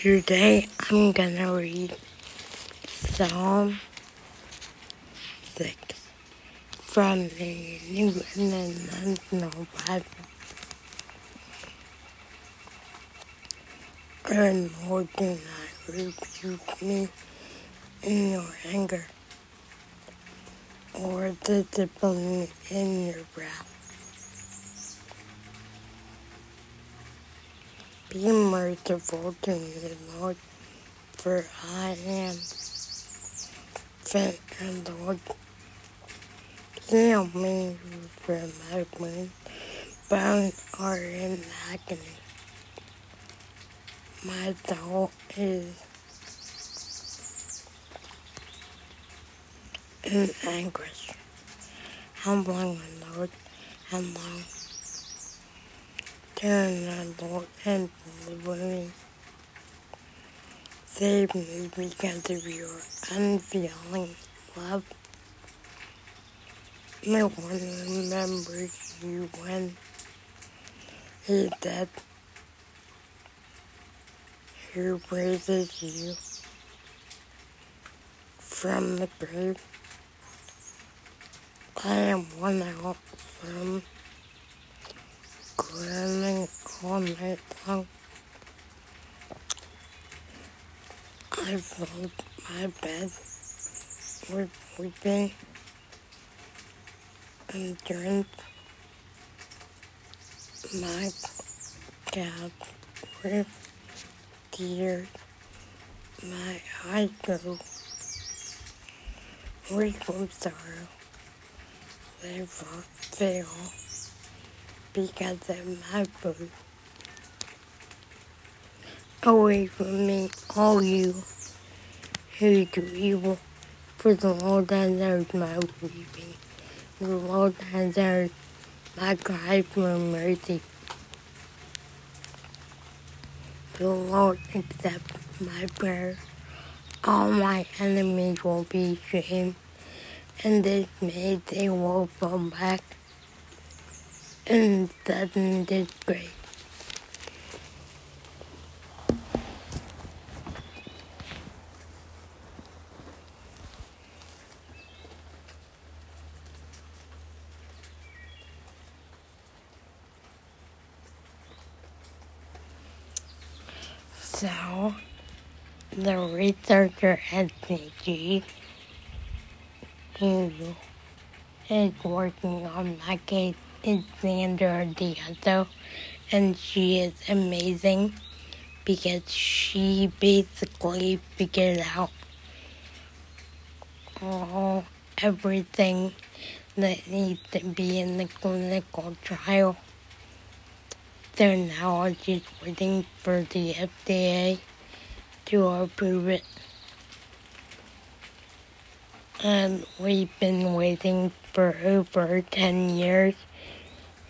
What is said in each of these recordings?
Today I'm gonna read Psalm 6 from the New International Bible. And Lord, do not rebuke me in your anger or discipline me in your wrath. Be merciful to me, Lord, for I am and Lord, heal me from my. Bones are in agony. My soul is in anguish. How long, Lord? How long? Turn, the and deliver me. Save me because of your unfailing love. No one remembers you when he's dead. Who praises you from the grave? I am one out from night long. I filled my bed with weeping and turned my couch with tears. My eyes go from sorrow. They fail because of my food. Away from me, all you who do evil, for the Lord heard my weeping. The Lord heard my cry for mercy. The Lord accept my prayer. All my enemies will be shamed, and dismayed they will fall back in sudden disgrace. So, the researcher CG who is working on my case is Sandra Diazzo, and she is amazing because she basically figured out all everything that needs to be in the clinical trial. So now I'm just waiting for the FDA to approve it. And we've been waiting for over 10 years,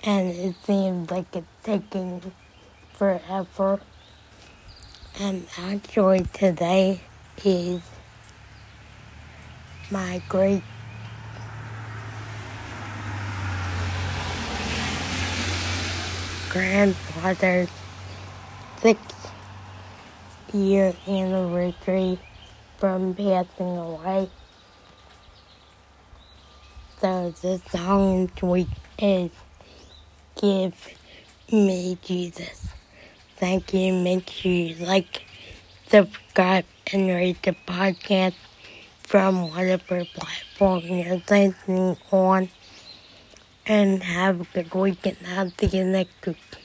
and it seems like it's taking forever. And actually, today is my great grandfather's sixth year anniversary from passing away. So the song this week is Give Me Jesus. Thank you. Make sure you like, subscribe, and rate the podcast from whatever platform you're listening on. And have a good you next week.